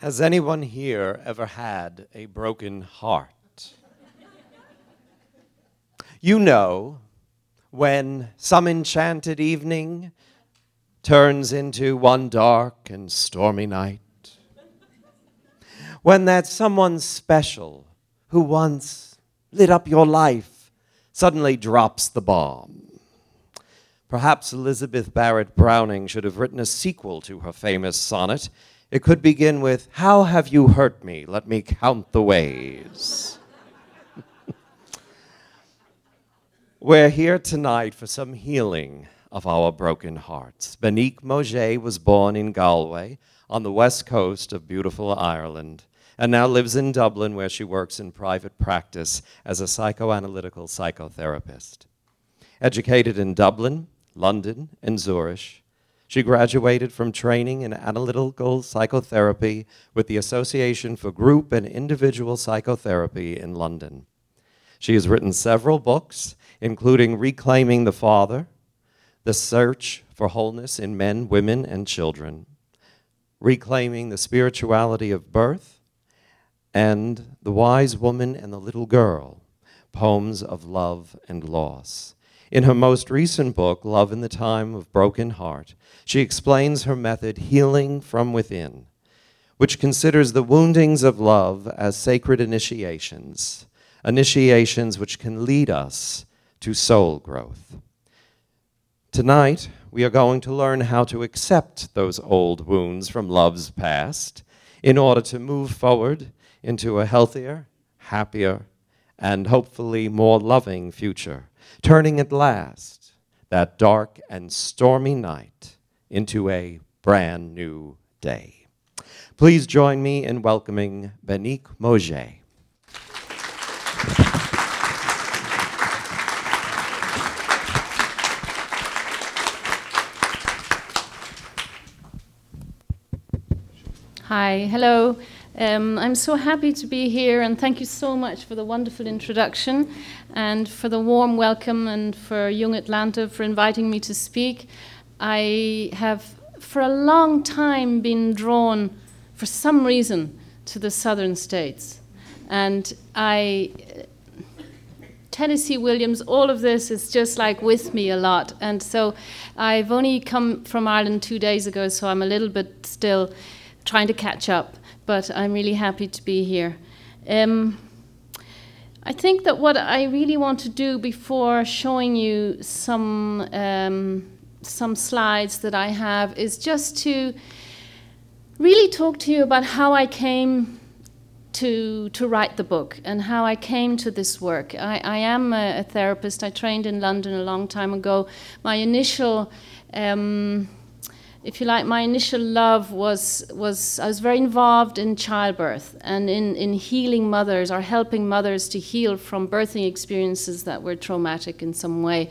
Has anyone here ever had a broken heart? you know when some enchanted evening turns into one dark and stormy night. When that someone special who once lit up your life suddenly drops the bomb. Perhaps Elizabeth Barrett Browning should have written a sequel to her famous sonnet it could begin with, How have you hurt me? Let me count the ways. We're here tonight for some healing of our broken hearts. Benig Mauger was born in Galway on the west coast of beautiful Ireland and now lives in Dublin where she works in private practice as a psychoanalytical psychotherapist. Educated in Dublin, London, and Zurich, she graduated from training in analytical psychotherapy with the Association for Group and Individual Psychotherapy in London. She has written several books, including Reclaiming the Father, The Search for Wholeness in Men, Women, and Children, Reclaiming the Spirituality of Birth, and The Wise Woman and the Little Girl Poems of Love and Loss. In her most recent book, Love in the Time of Broken Heart, she explains her method, Healing from Within, which considers the woundings of love as sacred initiations, initiations which can lead us to soul growth. Tonight, we are going to learn how to accept those old wounds from love's past in order to move forward into a healthier, happier, and hopefully more loving future turning at last that dark and stormy night into a brand new day. Please join me in welcoming Benig Mauger. Hi, hello. Um, I'm so happy to be here, and thank you so much for the wonderful introduction and for the warm welcome, and for Young Atlanta for inviting me to speak. I have, for a long time, been drawn, for some reason, to the southern states. And I, Tennessee Williams, all of this is just like with me a lot. And so I've only come from Ireland two days ago, so I'm a little bit still trying to catch up but I'm really happy to be here. Um, I think that what I really want to do before showing you some um, some slides that I have is just to really talk to you about how I came to to write the book and how I came to this work. I, I am a, a, therapist. I trained in London a long time ago. My initial um, if you like, my initial love was was I was very involved in childbirth and in, in healing mothers or helping mothers to heal from birthing experiences that were traumatic in some way,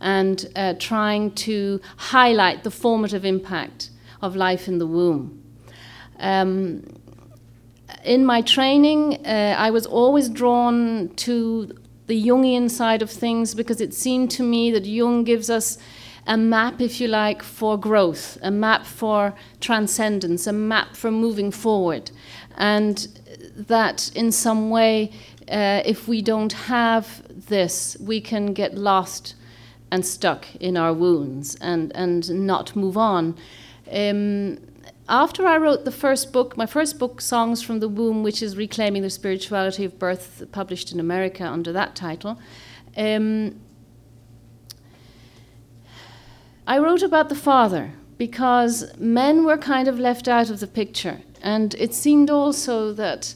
and uh, trying to highlight the formative impact of life in the womb. Um, in my training, uh, I was always drawn to the Jungian side of things because it seemed to me that Jung gives us a map, if you like, for growth, a map for transcendence, a map for moving forward. And that in some way, uh, if we don't have this, we can get lost and stuck in our wounds and, and not move on. Um, after I wrote the first book, my first book, Songs from the Womb, which is Reclaiming the Spirituality of Birth, published in America under that title, um, I wrote about the father because men were kind of left out of the picture. And it seemed also that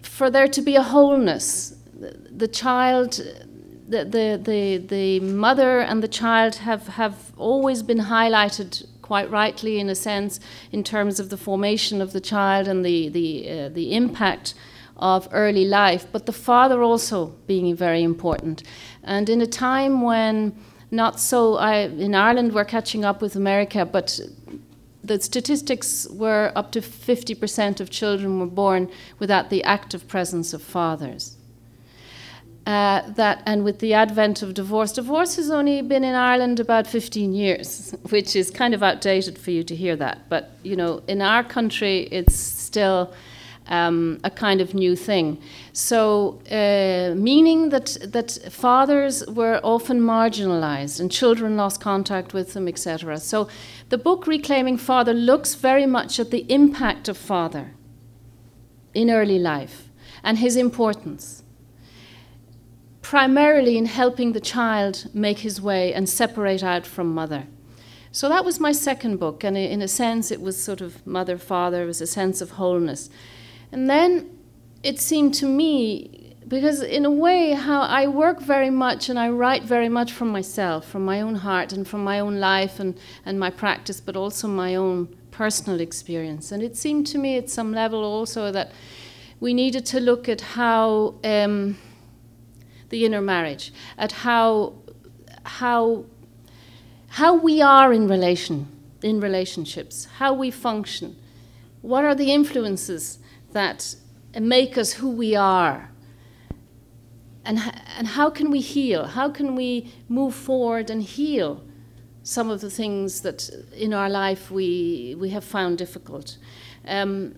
for there to be a wholeness, the child, the, the, the, the mother and the child have, have always been highlighted quite rightly in a sense in terms of the formation of the child and the, the, uh, the impact of early life, but the father also being very important. And in a time when not so. I, in Ireland, we're catching up with America, but the statistics were up to 50% of children were born without the active presence of fathers. uh, that and with the advent of divorce, divorce has only been in Ireland about 15 years, which is kind of outdated for you to hear that. But you know, in our country, it's still um, a kind of new thing. So, uh, meaning that that fathers were often marginalized and children lost contact with them, etc. So, the book Reclaiming Father looks very much at the impact of father in early life and his importance primarily in helping the child make his way and separate out from mother. So that was my second book, and in a sense, it was sort of mother father, it was a sense of wholeness. And then it seemed to me, because in a way, how I work very much and I write very much from myself, from my own heart and from my own life and, and my practice, but also my own personal experience. And it seemed to me at some level also that we needed to look at how. Um, the inner marriage, at how how how we are in relation in relationships, how we function, what are the influences that make us who we are, and and how can we heal? How can we move forward and heal some of the things that in our life we we have found difficult? Um,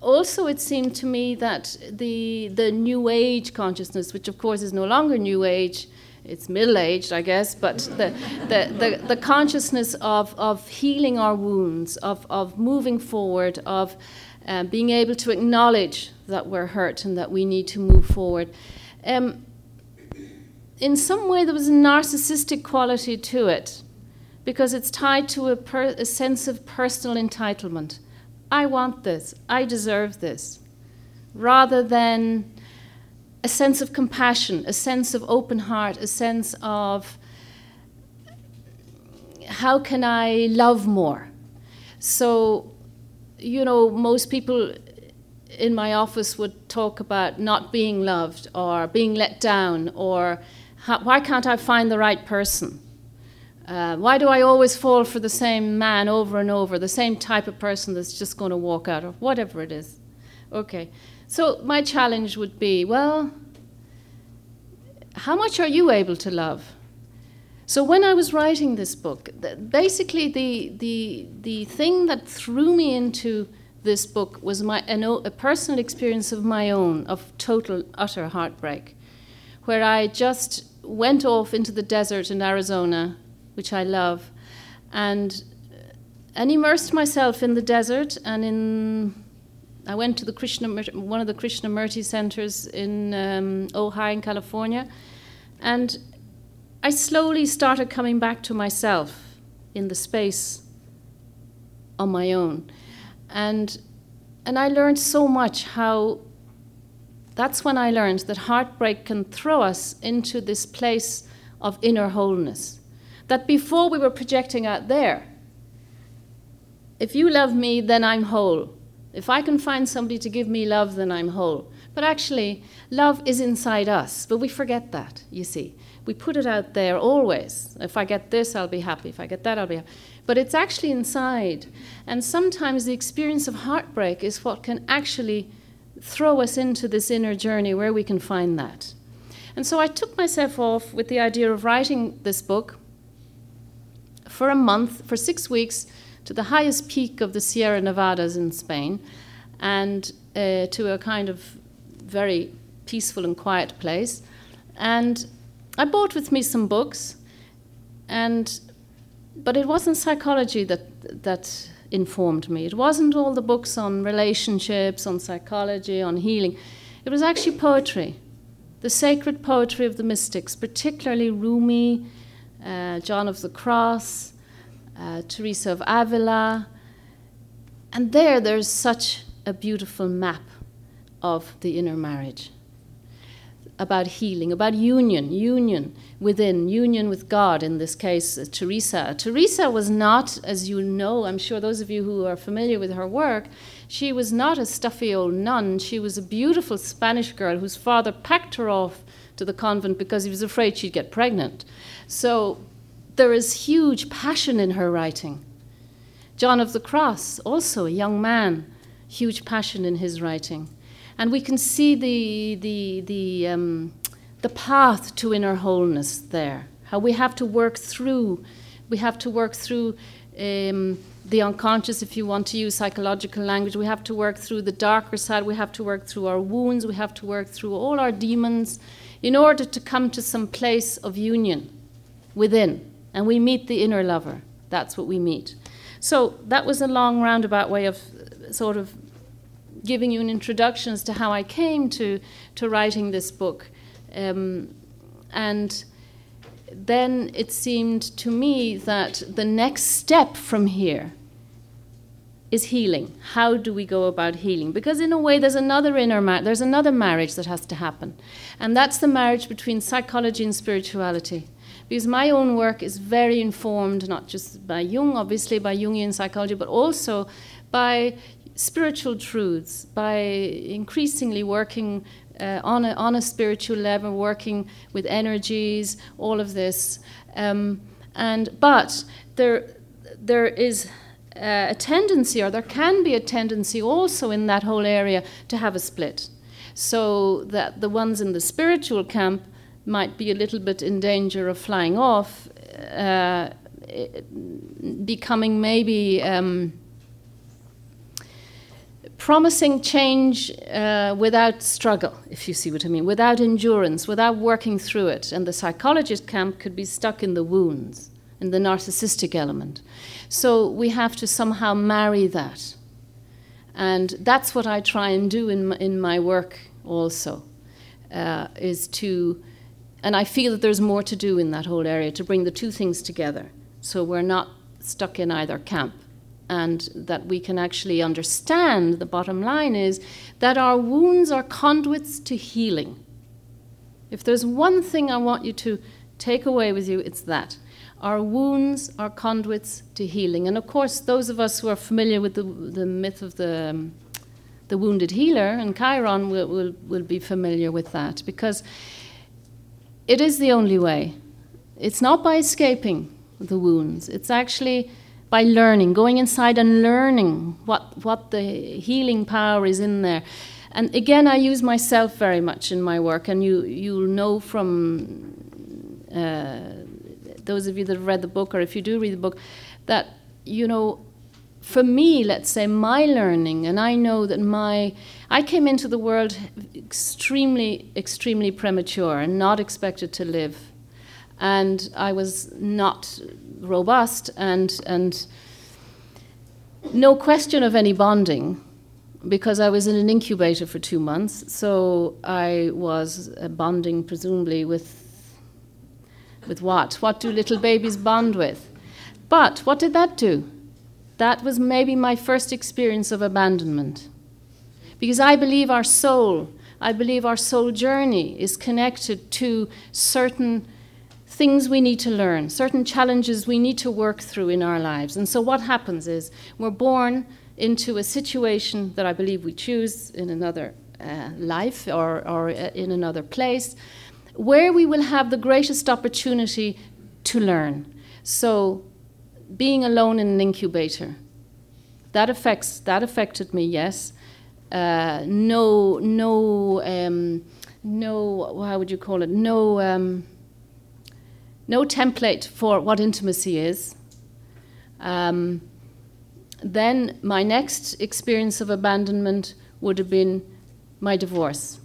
also, it seemed to me that the, the New Age consciousness, which of course is no longer New Age, it's middle aged, I guess, but the, the, the, the, consciousness of, of healing our wounds, of, of moving forward, of uh, being able to acknowledge that we're hurt and that we need to move forward. Um, in some way, there was a narcissistic quality to it because it's tied to a, per, a sense of personal entitlement. I want this, I deserve this, rather than a sense of compassion, a sense of open heart, a sense of how can I love more? So, you know, most people in my office would talk about not being loved or being let down or how, why can't I find the right person? Uh, why do I always fall for the same man over and over, the same type of person that's just going to walk out, or whatever it is? Okay. So my challenge would be well, how much are you able to love? So when I was writing this book, basically the, the, the thing that threw me into this book was my, a personal experience of my own of total, utter heartbreak, where I just went off into the desert in Arizona which I love, and and immersed myself in the desert and in. I went to the Krishna, one of the Krishnamurti centers in um, Ojai in California, and I slowly started coming back to myself in the space on my own, and and I learned so much how. That's when I learned that heartbreak can throw us into this place of inner wholeness that before we were projecting out there, if you love me, then I'm whole. If I can find somebody to give me love, then I'm whole. But actually, love is inside us, but we forget that, you see. We put it out there always. If I get this, I'll be happy. If I get that, I'll be happy. But it's actually inside. And sometimes the experience of heartbreak is what can actually throw us into this inner journey where we can find that. And so I took myself off with the idea of writing this book for a month, for six weeks, to the highest peak of the Sierra Nevadas in Spain, and uh, to a kind of very peaceful and quiet place. And I brought with me some books, and but it wasn't psychology that that informed me. It wasn't all the books on relationships, on psychology, on healing. It was actually poetry, the sacred poetry of the mystics, particularly Rumi uh, John of the Cross, uh, Teresa of Avila. And there, there's such a beautiful map of the inner marriage about healing, about union, union within, union with God, in this case, uh, Teresa. Teresa was not, as you know, I'm sure those of you who are familiar with her work, she was not a stuffy old nun. She was a beautiful Spanish girl whose father packed her off to the convent because he was afraid she'd get pregnant. So there is huge passion in her writing. John of the Cross, also a young man, huge passion in his writing. And we can see the, the, the, um, the path to inner wholeness there. How we have to work through, we have to work through um, the unconscious, if you want to use psychological language. We have to work through the darker side. We have to work through our wounds. We have to work through all our demons in order to come to some place of union within. And we meet the inner lover. That's what we meet. So that was a long roundabout way of sort of giving you an introduction as to how I came to, to writing this book. Um, and then it seemed to me that the next step from here is healing. How do we go about healing? Because in a way, there's another inner ma- there's another marriage that has to happen, and that's the marriage between psychology and spirituality. Because my own work is very informed, not just by Jung, obviously by Jungian psychology, but also by spiritual truths, by increasingly working uh, on, a, on a spiritual level, working with energies, all of this. Um, and but there there is uh, a tendency, or there can be a tendency also in that whole area to have a split. So that the ones in the spiritual camp might be a little bit in danger of flying off, uh, becoming maybe. Um, promising change uh, without struggle, if you see what I mean, without endurance, without working through it. And the psychologist camp could be stuck in the wounds, in the narcissistic element. So we have to somehow marry that. And that's what I try and do in my, in my work also, uh, is to, and I feel that there's more to do in that whole area to bring the two things together. So we're not stuck in either camp and that we can actually understand the bottom line is that our wounds are conduits to healing. If there's one thing I want you to take away with you, it's that. Our wounds are conduits to healing. And of course, those of us who are familiar with the, the myth of the, um, the wounded healer and Chiron will, will, will be familiar with that because it is the only way. It's not by escaping the wounds, it's actually by learning, going inside and learning what, what the healing power is in there. And again, I use myself very much in my work, and you, you'll know from uh, those of you that have read the book, or if you do read the book, that, you know, for me, let's say, my learning, and I know that my, I came into the world extremely, extremely premature and not expected to live. And I was not robust and, and no question of any bonding because I was in an incubator for two months. So I was uh, bonding presumably with with what? What do little babies bond with? But what did that do? That was maybe my first experience of abandonment. Because I believe our soul, I believe our soul journey is connected to certain things we need to learn, certain challenges we need to work through in our lives. And so what happens is we're born into a situation that I believe we choose in another uh, life or, or uh, in another place where we will have the greatest opportunity to learn. So being alone in an incubator, that affects that affected me, yes. Uh, no, no, um, no. How would you call it? No. Um, no template for what intimacy is. Um, then my next experience of abandonment would have been my divorce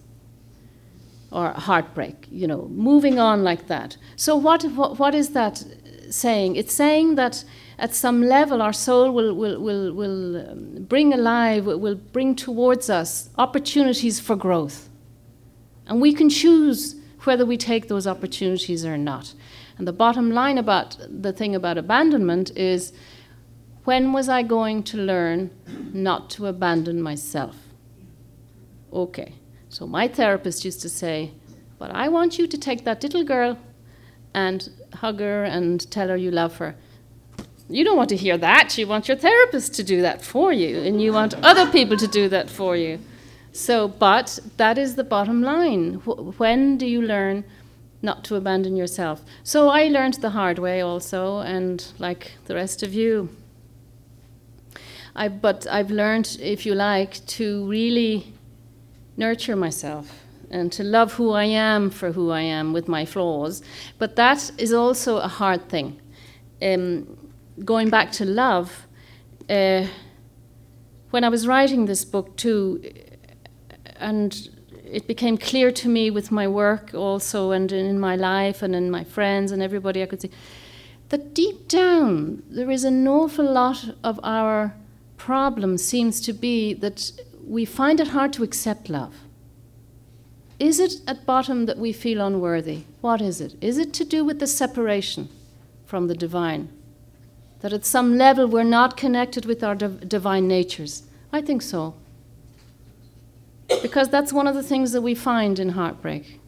or heartbreak, you know, moving on like that. So, what, what, what is that saying? It's saying that at some level our soul will, will, will, will um, bring alive, will bring towards us opportunities for growth. And we can choose whether we take those opportunities or not. And the bottom line about the thing about abandonment is when was I going to learn not to abandon myself? Okay, so my therapist used to say, But I want you to take that little girl and hug her and tell her you love her. You don't want to hear that. You want your therapist to do that for you, and you want other people to do that for you. So, but that is the bottom line. When do you learn not to abandon yourself. So I learned the hard way also, and like the rest of you. I, but I've learned, if you like, to really nurture myself and to love who I am for who I am with my flaws. But that is also a hard thing. Um, going back to love, uh, when I was writing this book too, and it became clear to me with my work also, and in my life, and in my friends, and everybody I could see, that deep down there is an awful lot of our problem seems to be that we find it hard to accept love. Is it at bottom that we feel unworthy? What is it? Is it to do with the separation from the divine? That at some level we're not connected with our div- divine natures? I think so. Because that's one of the things that we find in heartbreak.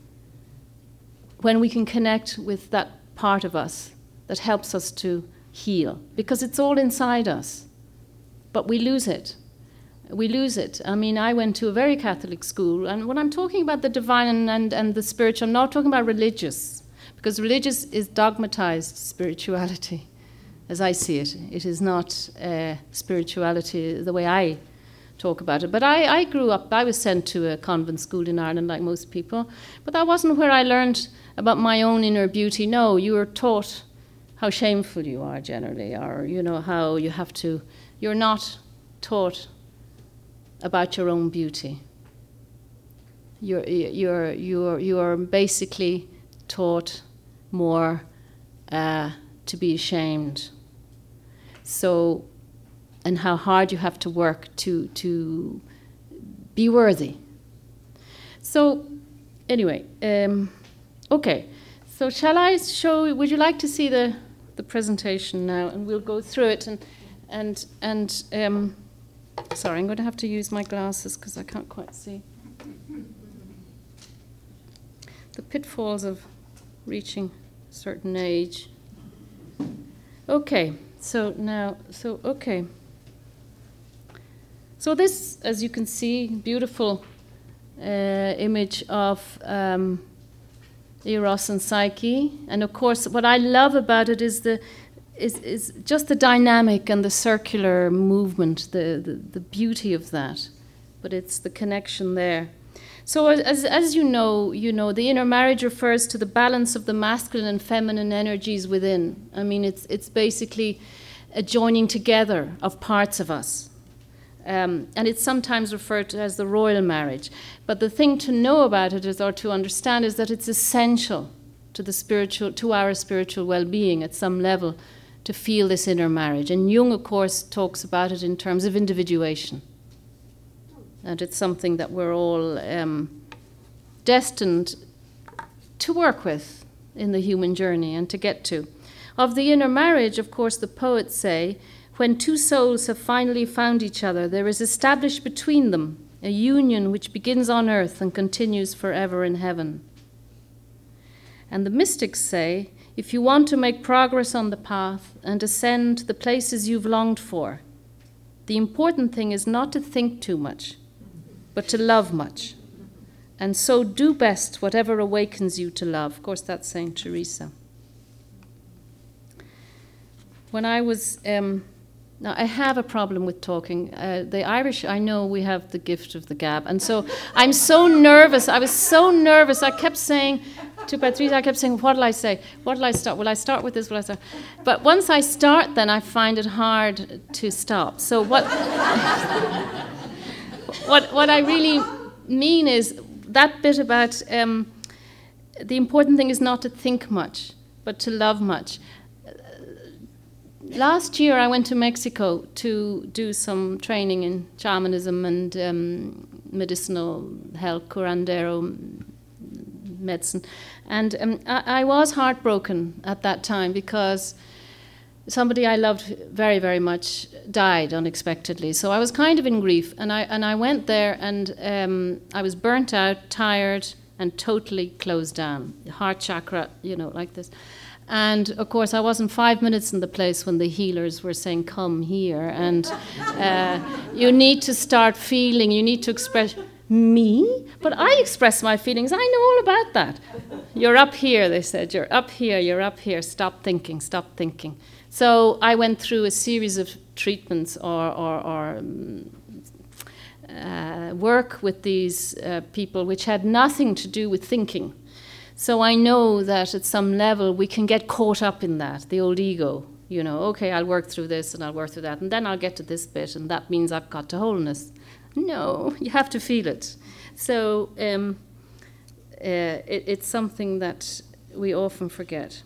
When we can connect with that part of us that helps us to heal, because it's all inside us but we lose it. We lose it. I mean, I went to a very Catholic school, and when I'm talking about the divine and, and, and the spiritual, I'm not talking about religious, because religious is dogmatized spirituality, as I see it. It is not uh, spirituality the way I talk about it. But I, I grew up, I was sent to a convent school in Ireland, like most people, but that wasn't where I learned about my own inner beauty. No, you were taught how shameful you are generally, or, you know, how you have to you're not taught about your own beauty. You're, you're, you're, you're basically taught more uh, to be ashamed. So, and how hard you have to work to, to be worthy. So, anyway, um, okay. So, shall I show? Would you like to see the, the presentation now? And we'll go through it. And and and um, sorry, I'm going to have to use my glasses because I can't quite see. The pitfalls of reaching a certain age. Okay, so now, so okay. So this, as you can see, beautiful uh, image of um, Eros and Psyche, and of course, what I love about it is the is, is just the dynamic and the circular movement, the, the, the beauty of that. But it's the connection there. So as, as you know, you know, the inner marriage refers to the balance of the masculine and feminine energies within. I mean, it's, it's basically a joining together of parts of us. Um, and it's sometimes referred to as the royal marriage. But the thing to know about it is, or to understand, is that it's essential to the spiritual, to our spiritual well-being at some level to feel this inner marriage. And Jung, of course, talks about it in terms of individuation. And it's something that we're all um, destined to work with in the human journey and to get to. Of the inner marriage, of course, the poets say, when two souls have finally found each other, there is established between them a union which begins on earth and continues forever in heaven. And the mystics say, if you want to make progress on the path and ascend to the places you've longed for, the important thing is not to think too much, but to love much. And so do best whatever awakens you to love. Of course, that's St. Teresa. When I was um, now, I have a problem with talking. Uh, the Irish, I know we have the gift of the gab. And so I'm so nervous. I was so nervous. I kept saying to Patrice, I kept saying, What'll I say? What'll I start? Will I start with this? Will I start? But once I start, then I find it hard to stop. So, what, what, what I really mean is that bit about um, the important thing is not to think much, but to love much last year I went to Mexico to do some training in shamanism and um, medicinal health, curandero medicine. And um, I, I, was heartbroken at that time because somebody I loved very, very much died unexpectedly. So I was kind of in grief. And I, and I went there and um, I was burnt out, tired, and totally closed down. Heart chakra, you know, like this. And of course, I wasn't five minutes in the place when the healers were saying, Come here. And uh, you need to start feeling, you need to express me. But I express my feelings. I know all about that. You're up here, they said. You're up here, you're up here. Stop thinking, stop thinking. So I went through a series of treatments or, or, or um, uh, work with these uh, people, which had nothing to do with thinking. So I know that at some level we can get caught up in that, the old ego. You know, okay, I'll work through this and I'll work through that, and then I'll get to this bit, and that means I've got to wholeness. No, you have to feel it. So um, uh, it, it's something that we often forget.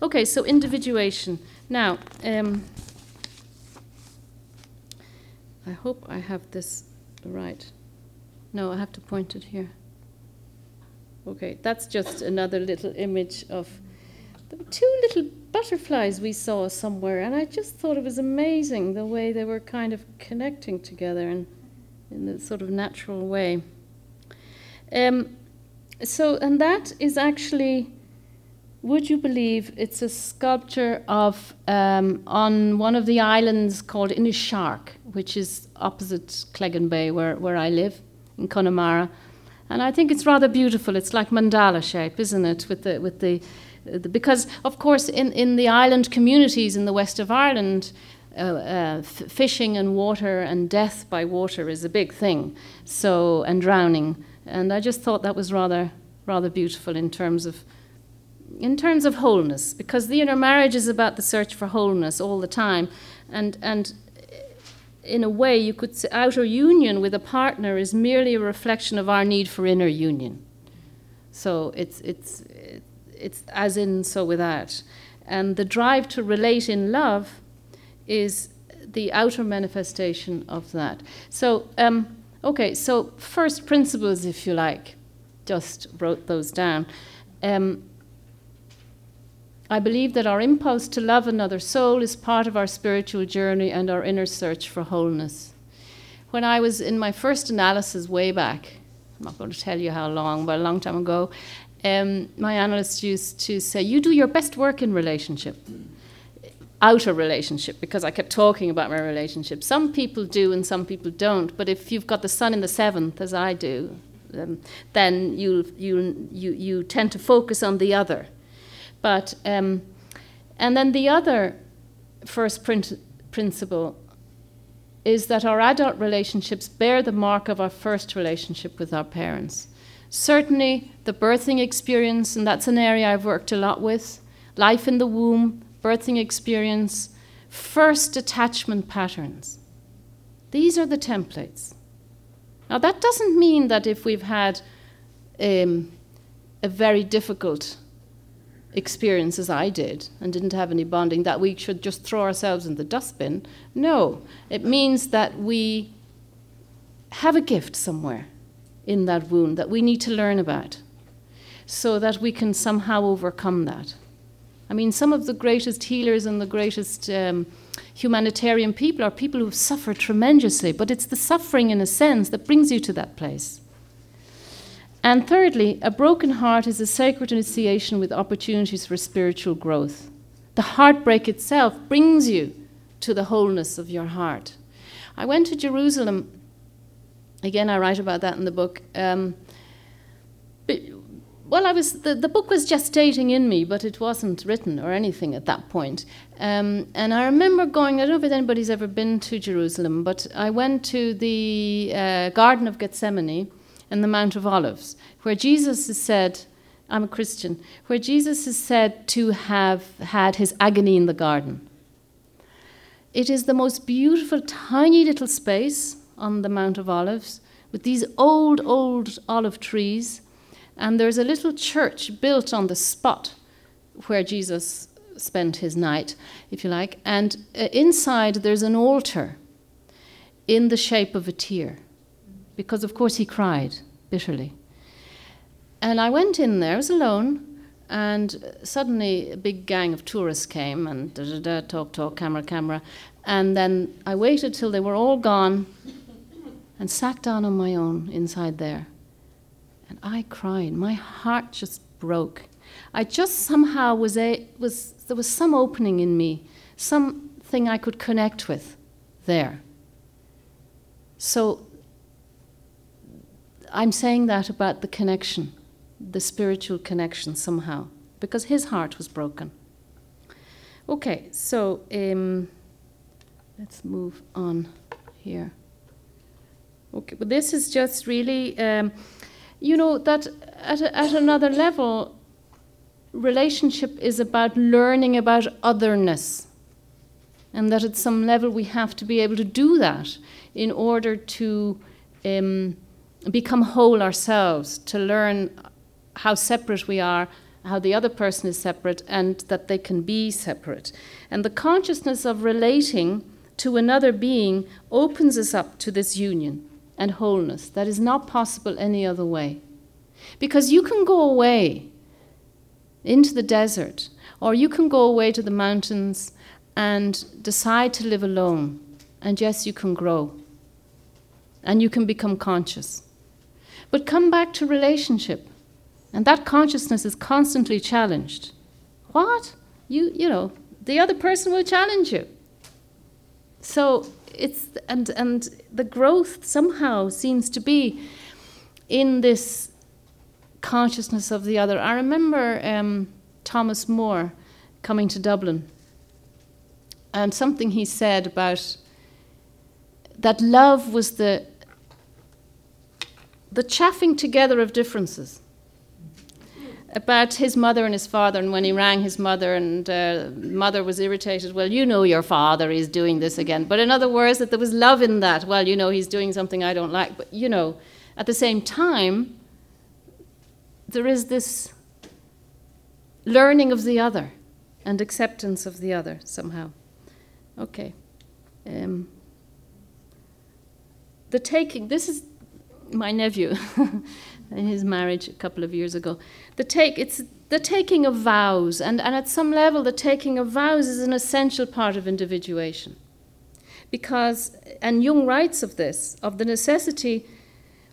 Okay, so individuation. Now, um, I hope I have this right. No, I have to point it here. Okay, that's just another little image of two little butterflies we saw somewhere, and I just thought it was amazing the way they were kind of connecting together and in a sort of natural way. Um, so, and that is actually, would you believe, it's a sculpture of um, on one of the islands called Inishark, which is opposite Cleggan Bay, where, where I live in Connemara. And I think it's rather beautiful. It's like mandala shape, isn't it? With the with the, the because of course in, in the island communities in the west of Ireland, uh, uh, fishing and water and death by water is a big thing. So and drowning, and I just thought that was rather rather beautiful in terms of in terms of wholeness, because the inner marriage is about the search for wholeness all the time, and and in a way, you could say outer union with a partner is merely a reflection of our need for inner union. So it's, it's, it's as in, so without. And the drive to relate in love is the outer manifestation of that. So, um, okay, so first principles, if you like, just wrote those down. Um, I believe that our impulse to love another soul is part of our spiritual journey and our inner search for wholeness. When I was in my first analysis way back, I'm not going to tell you how long, but a long time ago, um, my analyst used to say, You do your best work in relationship, outer relationship, because I kept talking about my relationship. Some people do and some people don't, but if you've got the sun in the seventh, as I do, um, then you, you, you, you tend to focus on the other. But um, and then the other first principle is that our adult relationships bear the mark of our first relationship with our parents. Certainly, the birthing experience, and that's an area I've worked a lot with life in the womb, birthing experience, first attachment patterns. These are the templates. Now, that doesn't mean that if we've had um, a very difficult experience as I did and didn't have any bonding, that we should just throw ourselves in the dustbin. No, it means that we have a gift somewhere in that wound that we need to learn about so that we can somehow overcome that. I mean, some of the greatest healers and the greatest um, humanitarian people are people who've suffered tremendously, but it's the suffering, in a sense, that brings you to that place. And thirdly, a broken heart is a sacred initiation with opportunities for spiritual growth. The heartbreak itself brings you to the wholeness of your heart. I went to Jerusalem. Again, I write about that in the book. Um, but, well, I was the, the book was gestating in me, but it wasn't written or anything at that point. Um, and I remember going. I don't know if anybody's ever been to Jerusalem, but I went to the uh, Garden of Gethsemane and the Mount of Olives, where Jesus is said, I'm a Christian, where Jesus is said to have had his agony in the garden. It is the most beautiful, tiny little space on the Mount of Olives with these old, old olive trees. And there's a little church built on the spot where Jesus spent his night, if you like. And uh, inside there's an altar in the shape of a tear because, of course, he cried bitterly. And I went in there, I was alone, and suddenly a big gang of tourists came and da da da, talk, talk, camera, camera. And then I waited till they were all gone and sat down on my own inside there. And I cried. My heart just broke. I just somehow was a was there was some opening in me, something I could connect with there. So I'm saying that about the connection, the spiritual connection somehow, because his heart was broken. Okay, so um, let's move on here. Okay, but this is just really, um, you know, that at, a, at another level, relationship is about learning about otherness. And that at some level we have to be able to do that in order to um, become whole ourselves, to learn how separate we are, how the other person is separate, and that they can be separate. And the consciousness of relating to another being opens us up to this union and wholeness that is not possible any other way. Because you can go away into the desert, or you can go away to the mountains and decide to live alone, and yes, you can grow and you can become conscious. But come back to relationship, and that consciousness is constantly challenged. What? You, you know, the other person will challenge you. So it's and and the growth somehow seems to be in this consciousness of the other. I remember um, Thomas Moore coming to Dublin, and something he said about that love was the the chaffing together of differences about his mother and his father, and when he rang his mother, and uh, mother was irritated. Well, you know your father is doing this again. But in other words, that there was love in that. Well, you know he's doing something I don't like. But you know, at the same time, there is this learning of the other and acceptance of the other somehow. Okay. Um, the taking. This is my nephew in his marriage a couple of years ago. The take it's the taking of vows, and, and at some level, the taking of vows is an essential part of individuation. Because, and Jung writes of this, of the necessity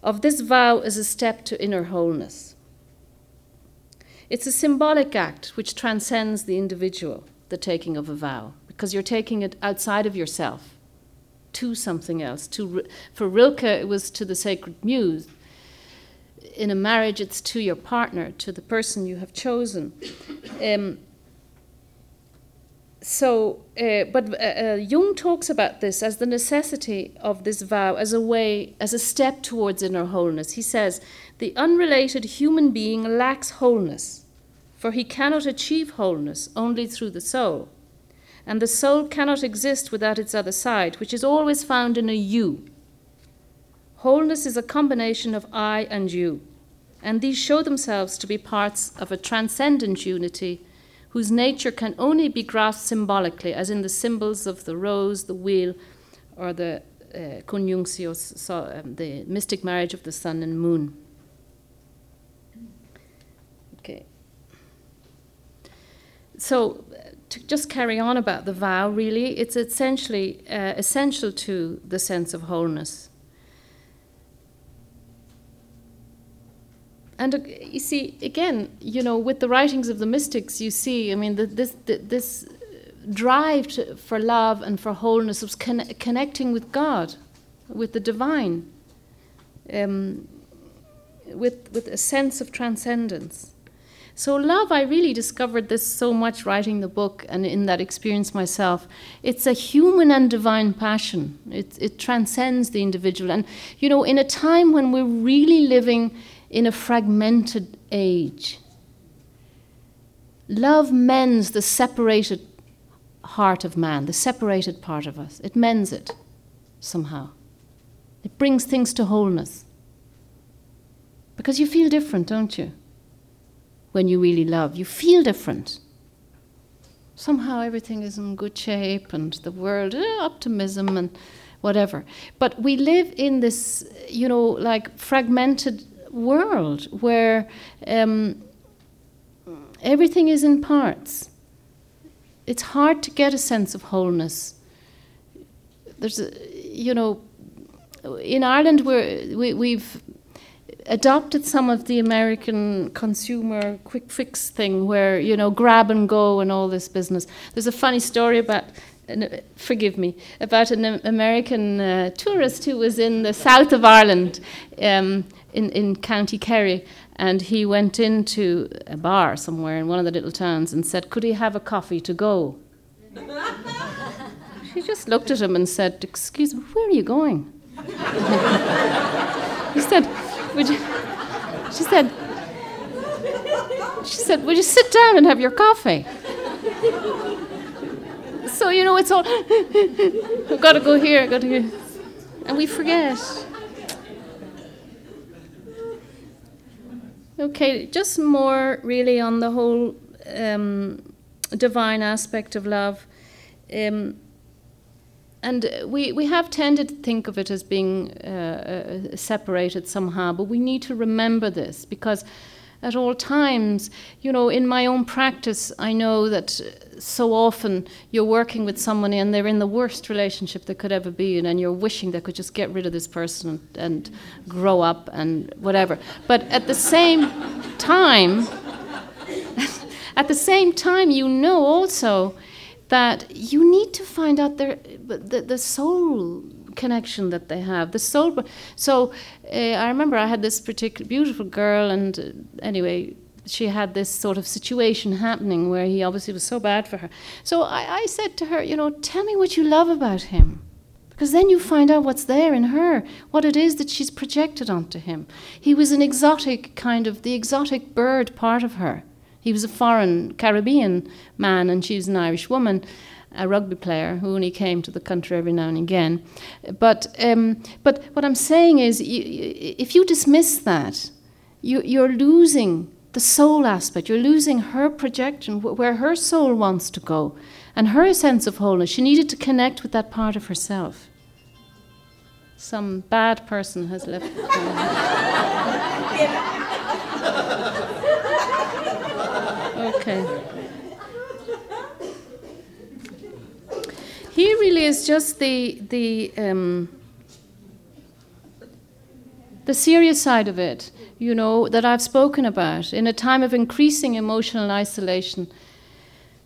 of this vow as a step to inner wholeness. It's a symbolic act which transcends the individual, the taking of a vow, because you're taking it outside of yourself to something else. To, for Rilke, it was to the sacred muse. In a marriage, it's to your partner, to the person you have chosen. Um, so, uh, but uh, uh, Jung talks about this as the necessity of this vow as a way, as a step towards inner wholeness. He says, the unrelated human being lacks wholeness, for he cannot achieve wholeness only through the soul and the soul cannot exist without its other side, which is always found in a you. Wholeness is a combination of I and you, and these show themselves to be parts of a transcendent unity whose nature can only be grasped symbolically, as in the symbols of the rose, the wheel, or the uh, conjunctio, so, um, the mystic marriage of the sun and moon. Okay. So, to just carry on about the vow, really, it's essentially uh, essential to the sense of wholeness. And uh, you see, again, you know, with the writings of the mystics, you see, I mean, the, this the, this drive to, for love and for wholeness was con- connecting with God, with the divine, um, with with a sense of transcendence. So, love, I really discovered this so much writing the book and in that experience myself. It's a human and divine passion, it, it transcends the individual. And, you know, in a time when we're really living in a fragmented age, love mends the separated heart of man, the separated part of us. It mends it somehow. It brings things to wholeness. Because you feel different, don't you? When you really love. You feel different. Somehow everything is in good shape and the world, eh, optimism and whatever. But we live in this, you know, like fragmented world where um, everything is in parts. It's hard to get a sense of wholeness. There's, a, you know, in Ireland we're, we, we've adopted some of the American consumer quick fix thing where, you know, grab and go and all this business. There's a funny story about, forgive me, about an American uh, tourist who was in the south of Ireland um, in, in County Kerry. And he went into a bar somewhere in one of the little towns and said, Could he have a coffee to go? she just looked at him and said, Excuse me, where are you going? he said, would you, she said, she said, would you sit down and have your coffee? So, you know, it's all, I've got to go here, I've got to go. And we forget. Okay, just more really on the whole um, divine aspect of love. Um, and we, we have tended to think of it as being uh, uh, separated somehow, but we need to remember this because at all times, you know, in my own practice, I know that so often you're working with someone and they're in the worst relationship they could ever be in, and you're wishing they could just get rid of this person and, and grow up and whatever. But at the same time, at the same time, you know also that you need to find out their the, the soul connection that they have the soul so uh, i remember i had this particular beautiful girl and uh, anyway she had this sort of situation happening where he obviously was so bad for her so I, I said to her you know tell me what you love about him because then you find out what's there in her, what it is that she's projected onto him. He was an exotic kind of, the exotic bird part of her. He was a foreign Caribbean man, and she was an Irish woman, a rugby player who only came to the country every now and again. But, um, but what I'm saying is, if you dismiss that, you, you're losing the soul aspect. You're losing her projection, where her soul wants to go, and her sense of wholeness. She needed to connect with that part of herself. Some bad person has left. Okay. He really is just the the um, the serious side of it, you know, that I've spoken about. In a time of increasing emotional isolation,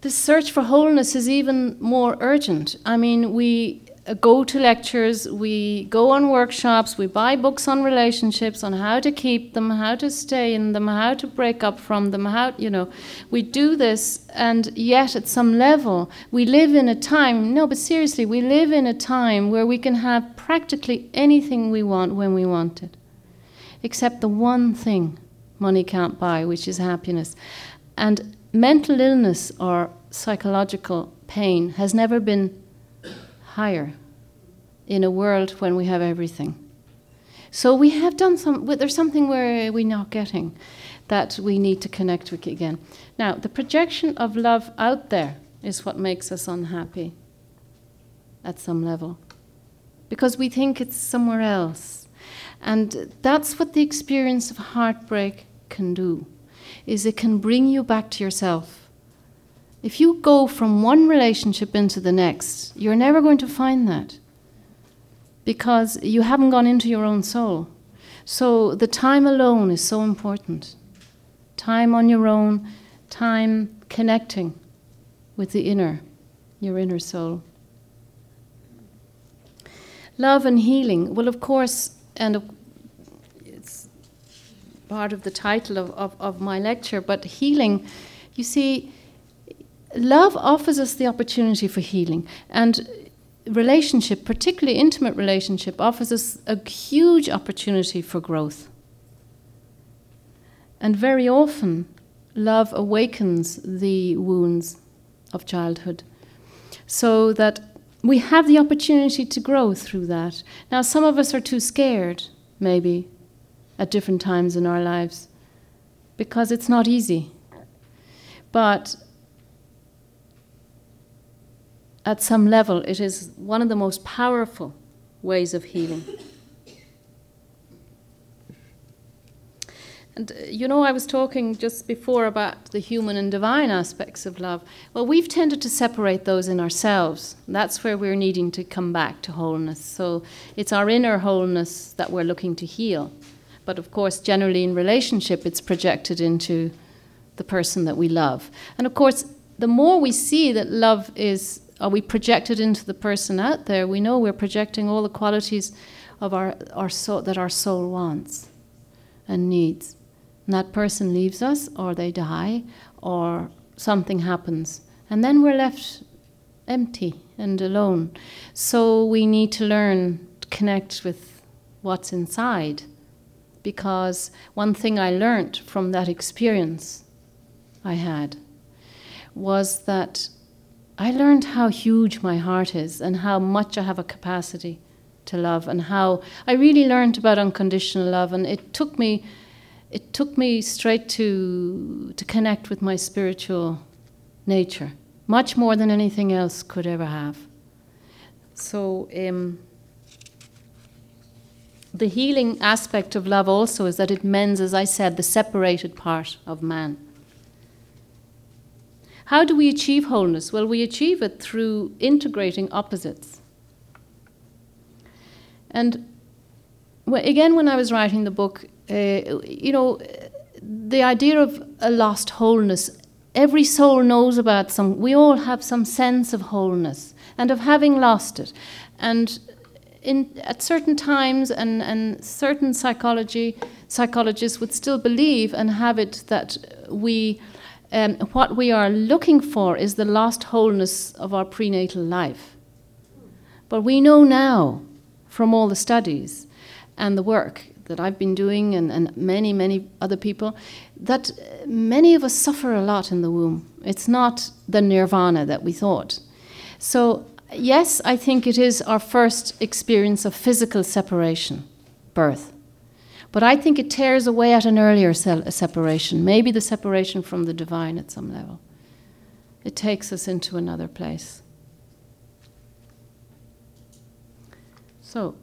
the search for wholeness is even more urgent. I mean, we go to lectures, we go on workshops, we buy books on relationships, on how to keep them, how to stay in them, how to break up from them, how, you know, we do this, and yet at some level, we live in a time, no, but seriously, we live in a time where we can have practically anything we want when we want it, except the one thing money can't buy, which is happiness. And mental illness or psychological pain has never been higher in a world when we have everything. So we have done some, there's something where we're not getting that we need to connect with again. Now, the projection of love out there is what makes us unhappy at some level because we think it's somewhere else. And that's what the experience of heartbreak can do is it can bring you back to yourself if you go from one relationship into the next, you're never going to find that because you haven't gone into your own soul. So the time alone is so important. Time on your own, time connecting with the inner, your inner soul. Love and healing. Well, of course, and it's part of the title of, of, of my lecture, but healing, you see, love offers us the opportunity for healing. And relationship, particularly intimate relationship, offers us a huge opportunity for growth. And very often, love awakens the wounds of childhood so that we have the opportunity to grow through that. Now, some of us are too scared, maybe, at different times in our lives, because it's not easy. But at some level, it is one of the most powerful ways of healing. And uh, you know, I was talking just before about the human and divine aspects of love. Well, we've tended to separate those in ourselves. That's where we're needing to come back to wholeness. So it's our inner wholeness that we're looking to heal. But of course, generally in relationship, it's projected into the person that we love. And of course, the more we see that love is are we projected into the person out there, we know we're projecting all the qualities of our, our soul that our soul wants and needs. And that person leaves us, or they die, or something happens. And then we're left empty and alone. So we need to learn to connect with what's inside. Because one thing I learned from that experience I had was that I learned how huge my heart is and how much I have a capacity to love and how I really learned about unconditional love and it took me it took me straight to to connect with my spiritual nature much more than anything else could ever have. So um, the healing aspect of love also is that it mends as i said the separated part of man how do we achieve wholeness? Well, we achieve it through integrating opposites. And again, when I was writing the book, uh, you know, the idea of a lost wholeness, every soul knows about some, we all have some sense of wholeness and of having lost it. And in, at certain times, and, and certain psychology, psychologists would still believe and have it that we um, what we are looking for is the lost wholeness of our prenatal life. But we know now from all the studies and the work that I've been doing and, and many, many other people that many of us suffer a lot in the womb. It's not the nirvana that we thought. So, yes, I think it is our first experience of physical separation, birth. But I think it tears away at an earlier separation, maybe the separation from the divine at some level. It takes us into another place. So,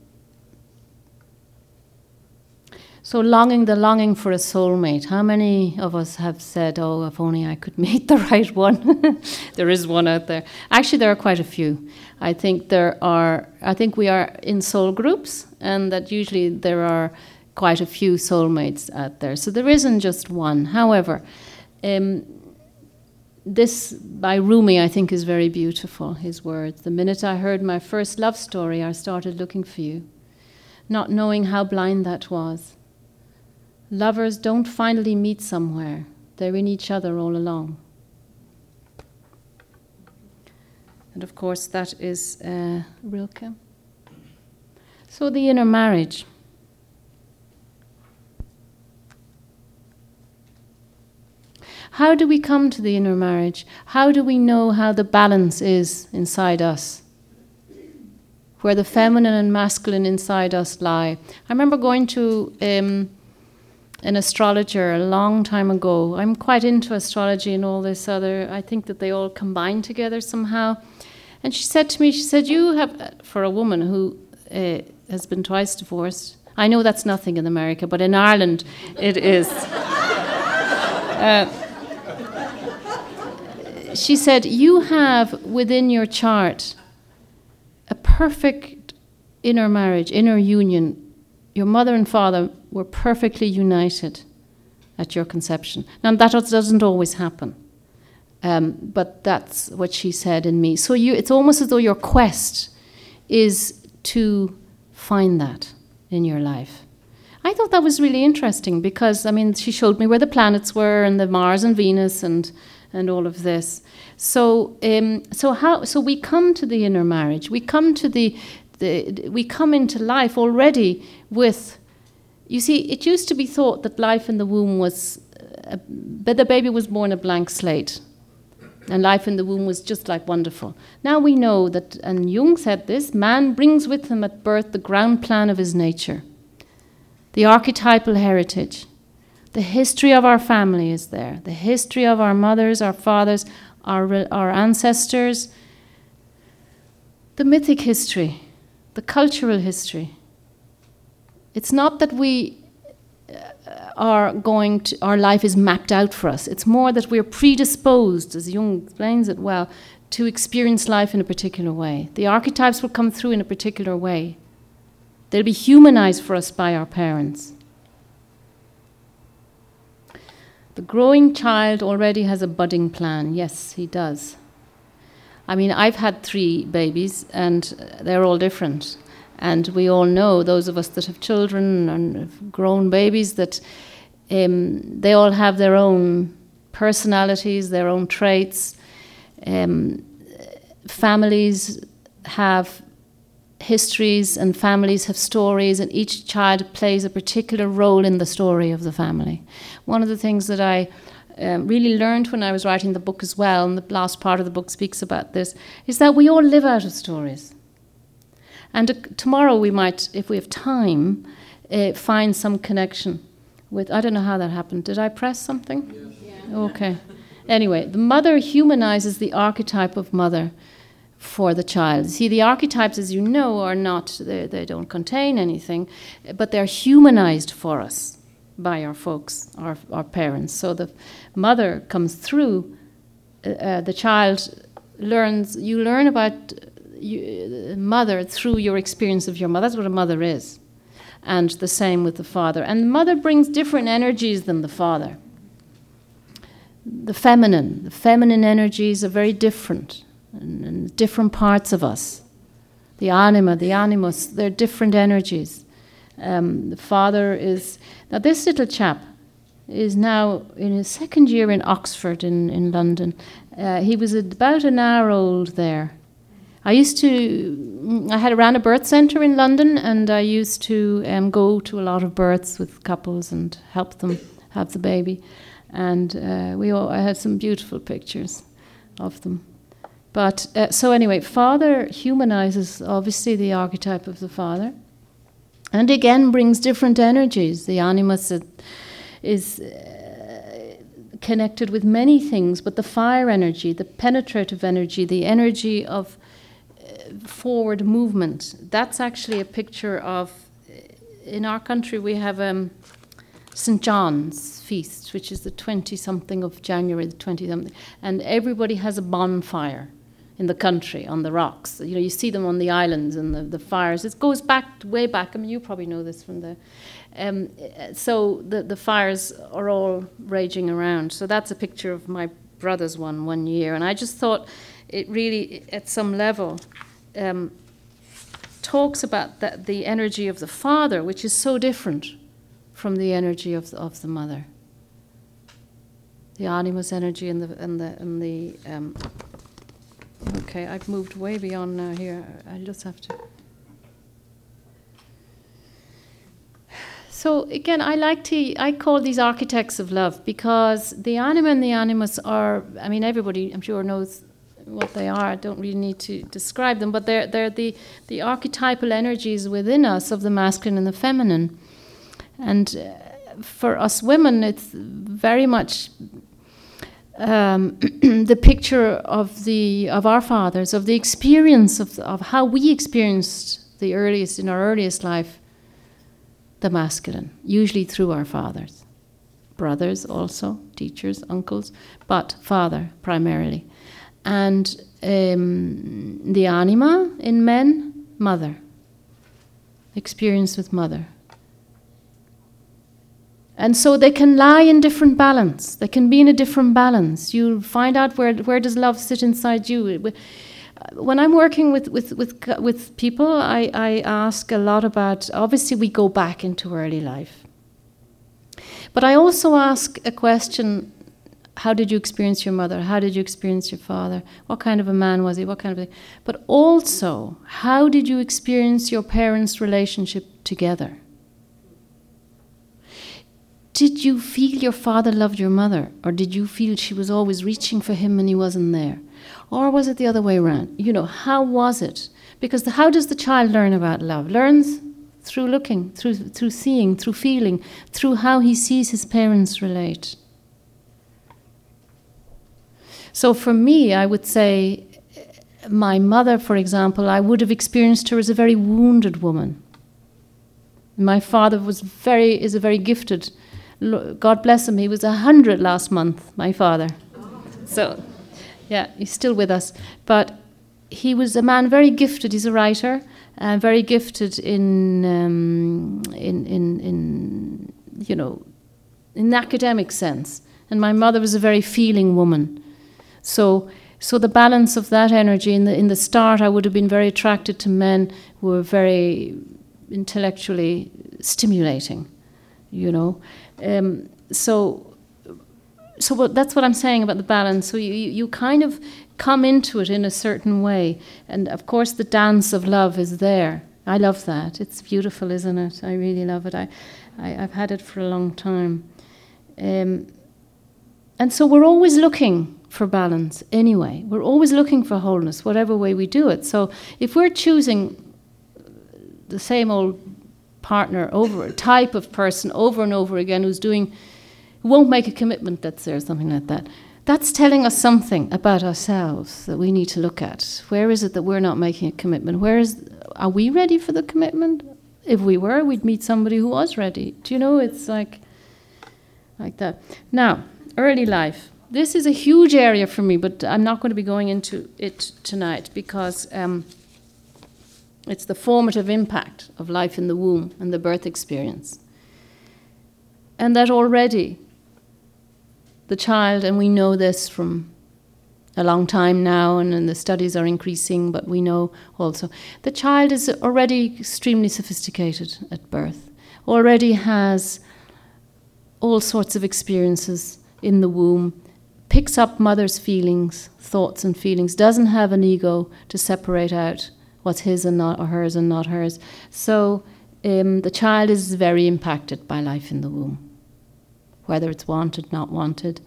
so longing, the longing for a soulmate. How many of us have said, "Oh, if only I could meet the right one"? there is one out there. Actually, there are quite a few. I think there are. I think we are in soul groups, and that usually there are quite a few soulmates out there. So there isn't just one. However, um, this by Rumi, I think, is very beautiful. His words. The minute I heard my first love story, I started looking for you, not knowing how blind that was. Lovers don't finally meet somewhere, they're in each other all along. And of course, that is uh, Rilke. So, the inner marriage. How do we come to the inner marriage? How do we know how the balance is inside us? Where the feminine and masculine inside us lie. I remember going to um, an astrologer a long time ago. I'm quite into astrology and all this other, I think that they all combine together somehow. And she said to me, she said, You have, for a woman who uh, has been twice divorced, I know that's nothing in America, but in Ireland it is. uh, she said, You have within your chart a perfect inner marriage, inner union. Your mother and father were perfectly united at your conception. Now, that doesn't always happen. Um, but that's what she said in me. So you, it's almost as though your quest is to find that in your life. I thought that was really interesting because, I mean, she showed me where the planets were and the Mars and Venus and and all of this. So, um, so how? So we come to the inner marriage. We come to the, the, we come into life already with. You see, it used to be thought that life in the womb was, uh, that the baby was born a blank slate, and life in the womb was just like wonderful. Now we know that, and Jung said this: man brings with him at birth the ground plan of his nature, the archetypal heritage. The history of our family is there. The history of our mothers, our fathers, our, our ancestors. The mythic history, the cultural history. It's not that we uh, are going to, our life is mapped out for us. It's more that we're predisposed, as Jung explains it well, to experience life in a particular way. The archetypes will come through in a particular way. They'll be humanized for us by our parents. The growing child already has a budding plan. Yes, he does. I mean, I've had three babies, and they're all different. And we all know, those of us that have children and grown babies, that um, they all have their own personalities, their own traits. Um, families have histories and families have stories, and each child plays a particular role in the story of the family. One of the things that I um, really learned when I was writing the book as well, and the last part of the book speaks about this, is that we all live out of stories. And uh, tomorrow we might, if we have time, uh, find some connection with. I don't know how that happened. Did I press something? Yes. Yeah. Okay. Anyway, the mother humanizes the archetype of mother for the child. See, the archetypes, as you know, are not, they, they don't contain anything, but they're humanized for us by our folks, our, our parents. So the mother comes through, uh, uh the child learns, you learn about you, mother through your experience of your mother. That's what a mother is. And the same with the father. And the mother brings different energies than the father. The feminine, the feminine energies are very different, and, and different parts of us. The anima, the animus, they're different energies. Um, the father is now this little chap is now in his second year in Oxford in in London. Uh, he was about an hour old there. I used to I had ran a birth centre in London, and I used to um, go to a lot of births with couples and help them have the baby. And uh, we all, I had some beautiful pictures of them. But uh, so anyway, father humanizes obviously the archetype of the father and again brings different energies. The animus is uh, connected with many things, but the fire energy, the penetrative energy, the energy of uh, forward movement, that's actually a picture of. Uh, in our country, we have um, St. John's feast, which is the 20 something of January, the 20 something, and everybody has a bonfire in the country on the rocks. You know, you see them on the islands and the, the fires. It goes back way back. I mean, you probably know this from the. Um, so the the fires are all raging around. So that's a picture of my brother's one one year, and I just thought it really, at some level. Um, talks about that, the energy of the father, which is so different from the energy of the, of the mother. The animus energy and the and the and the um, Okay, I've moved way beyond now here. I just have to. So again, I like to I call these architects of love because the anima and the animus are. I mean, everybody I'm sure knows what they are. I don't really need to describe them, but they're they're the the archetypal energies within us of the masculine and the feminine, and. Uh, for us women, it's very much um, the picture of the of our fathers, of the experience of of how we experienced the earliest in our earliest life, the masculine, usually through our fathers, brothers also, teachers, uncles, but father primarily, and um, the anima in men, mother, experience with mother. And so they can lie in different balance. They can be in a different balance. You'll find out where, where does love sit inside you. Uh, when I'm working with, with, with, with people, I, I ask a lot about, obviously, we go back into early life. But I also ask a question how did you experience your mother? How did you experience your father? What kind of a man was he? What kind of a. But also, how did you experience your parents' relationship together? Did you feel your father loved your mother? Or did you feel she was always reaching for him and he wasn't there? Or was it the other way around? You know, how was it? Because the, how does the child learn about love? Learns through looking, through, through seeing, through feeling, through how he sees his parents relate. So for me, I would say my mother, for example, I would have experienced her as a very wounded woman. My father was very is a very gifted God bless him, he was 100 last month, my father. So, yeah, he's still with us. But he was a man very gifted. He's a writer, uh, very gifted in, um, in, in, in, you know, in academic sense. And my mother was a very feeling woman. So, so the balance of that energy in the in the start, I would have been very attracted to men who were very intellectually stimulating, you know. Um, so, so what, that's what I'm saying about the balance. So you, you, kind of come into it in a certain way. And of course, the dance of love is there. I love that. It's beautiful, isn't it? I really love it. I, I, have had it for a long time. Um, and so we're always looking for balance anyway. We're always looking for wholeness, whatever way we do it. So if we're choosing the same old partner over a type of person over and over again who's doing who won't make a commitment that's there something like that. That's telling us something about ourselves that we need to look at. Where is it that we're not making a commitment? Where is are we ready for the commitment? If we were we'd meet somebody who was ready. Do you know? It's like like that. Now early life. This is a huge area for me but i'm not going to be going into it tonight because um, it's the formative impact of life in the womb and the birth experience. And that already the child, and we know this from a long time now, and, and, the studies are increasing, but we know also the child is already extremely sophisticated at birth, already has all sorts of experiences in the womb, picks up mother's feelings, thoughts, and feelings, doesn't have an ego to separate out what's his and not or hers and not hers. So um, the child is very impacted by life in the womb, whether it's wanted, not wanted.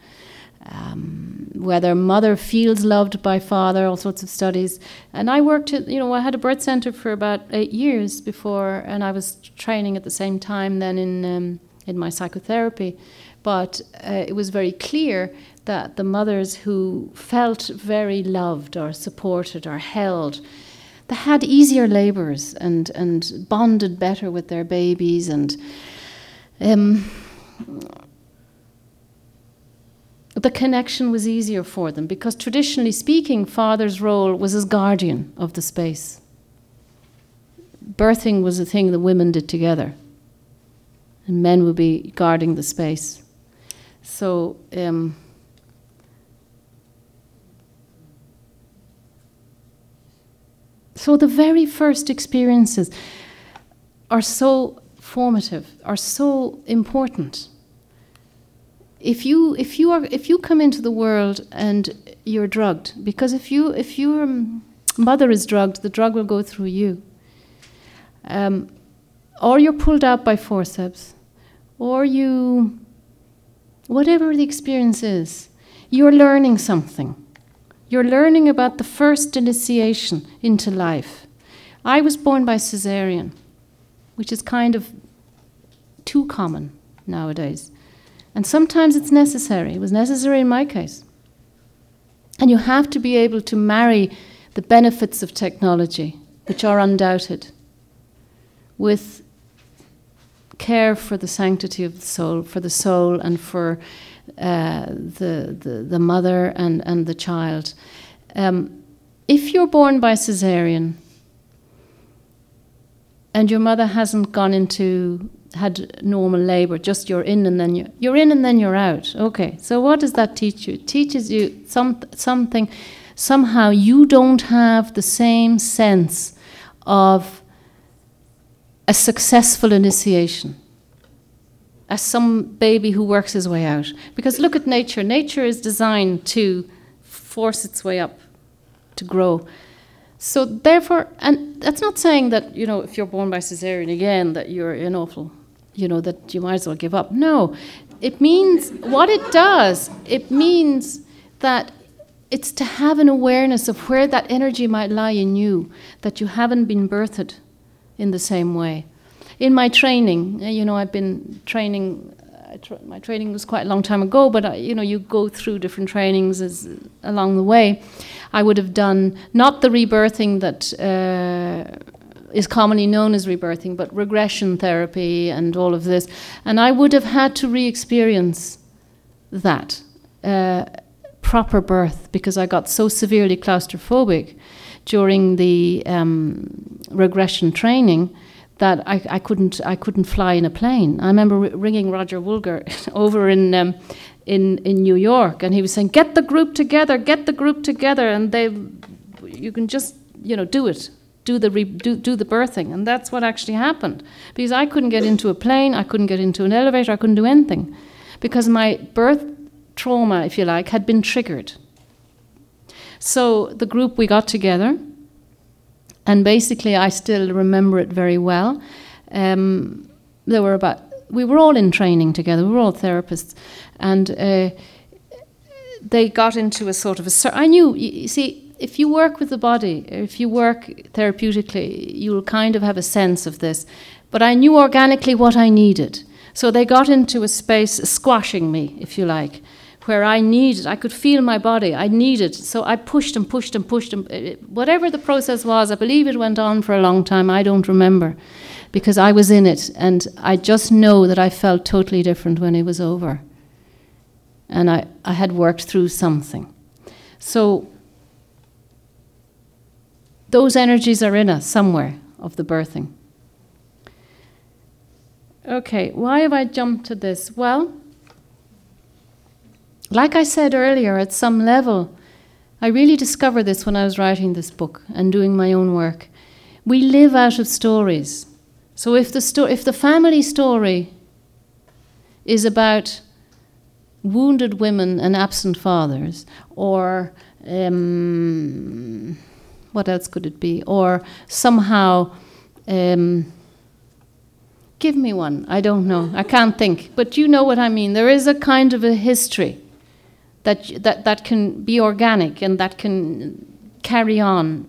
Um, whether mother feels loved by father, all sorts of studies. And I worked at, you know, I had a birth center for about eight years before, and I was training at the same time then in um, in my psychotherapy. But uh, it was very clear that the mothers who felt very loved or supported or held they had easier labours and, and bonded better with their babies and um, the connection was easier for them because traditionally speaking, father's role was as guardian of the space. Birthing was a thing the women did together, and men would be guarding the space. So, um, So the very first experiences are so formative, are so important. If you if you are if you come into the world and you're drugged, because if you if your mother is drugged, the drug will go through you. Um, or you're pulled out by forceps, or you, whatever the experience is, you're learning something. You're learning about the first initiation into life. I was born by cesarean, which is kind of too common nowadays. And sometimes it's necessary. It was necessary in my case. And you have to be able to marry the benefits of technology, which are undoubted, with care for the sanctity of the soul, for the soul, and for uh, the, the, the mother and, and the child. Um, if you're born by cesarean and your mother hasn't gone into had normal labor, just you're in and then you you're in and then you're out. Okay, so what does that teach you? It teaches you some something. Somehow you don't have the same sense of a successful initiation as some baby who works his way out. Because look at nature. Nature is designed to force its way up, to grow. So therefore, and that's not saying that you know if you're born by cesarean again that you're an awful, you know that you might as well give up. No, it means what it does. It means that it's to have an awareness of where that energy might lie in you, that you haven't been birthed in the same way in my training, uh, you know, I've been training. Uh, my training was quite a long time ago, but uh, you know, you go through different trainings as, along the way. I would have done not the rebirthing that uh, is commonly known as rebirthing, but regression therapy and all of this, and I would have had to re-experience that uh, proper birth because I got so severely claustrophobic during the um, regression training that I, I couldn't I couldn't fly in a plane. I remember ringing Roger Woolger over in um, in in New York, and he was saying, "Get the group together, get the group together," and they, you can just you know do it, do the re- do do the birthing, and that's what actually happened because I couldn't get into a plane, I couldn't get into an elevator, I couldn't do anything because my birth trauma, if you like, had been triggered. So the group we got together, and basically I still remember it very well. Um, there were about we were all in training together. We were all therapists, and uh, they got into a sort of a. I knew. You see, if you work with the body, if you work therapeutically, you'll kind of have a sense of this. But I knew organically what I needed. So they got into a space squashing me, if you like, where I needed, I could feel my body, I needed. So I pushed and pushed and pushed. And, uh, whatever the process was, I believe it went on for a long time, I don't remember, because I was in it. And I just know that I felt totally different when it was over. And I, I had worked through something. So those energies are in us somewhere of the birthing. Okay, why have I jumped to this? Well, like I said earlier, at some level, I really discovered this when I was writing this book and doing my own work. We live out of stories. So if the, sto- if the family story is about wounded women and absent fathers, or um, what else could it be? Or somehow, um, give me one. I don't know. I can't think. But you know what I mean. There is a kind of a history that, that, that can be organic and that can carry on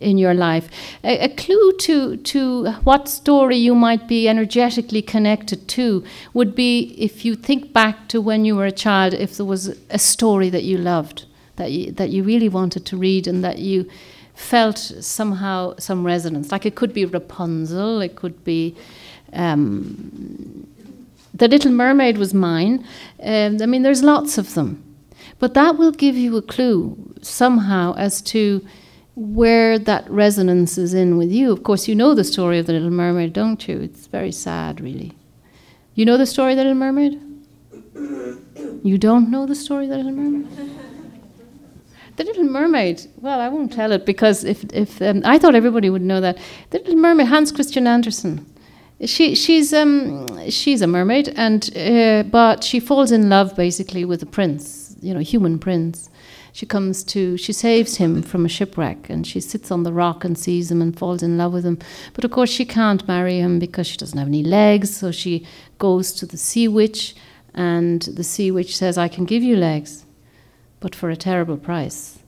in your life. A, a, clue to, to what story you might be energetically connected to would be if you think back to when you were a child, if there was a story that you loved, that you, that you really wanted to read, and that you felt somehow some resonance. Like it could be Rapunzel, it could be. Um, the Little Mermaid was mine. Um, I mean, there's lots of them. But that will give you a clue somehow as to where that resonance is in with you. Of course, you know the story of the Little Mermaid, don't you? It's very sad, really. You know the story of the Little Mermaid? You don't know the story of the Little Mermaid? The Little Mermaid. Well, I won't tell it because if, if um, I thought everybody would know that. The Little Mermaid, Hans Christian Andersen. She, she's, um, she's a mermaid, and, uh, but she falls in love basically with a prince, you know, human prince. She comes to, she saves him from a shipwreck, and she sits on the rock and sees him and falls in love with him. But of course, she can't marry him because she doesn't have any legs, so she goes to the sea witch, and the sea witch says, I can give you legs but for a terrible price.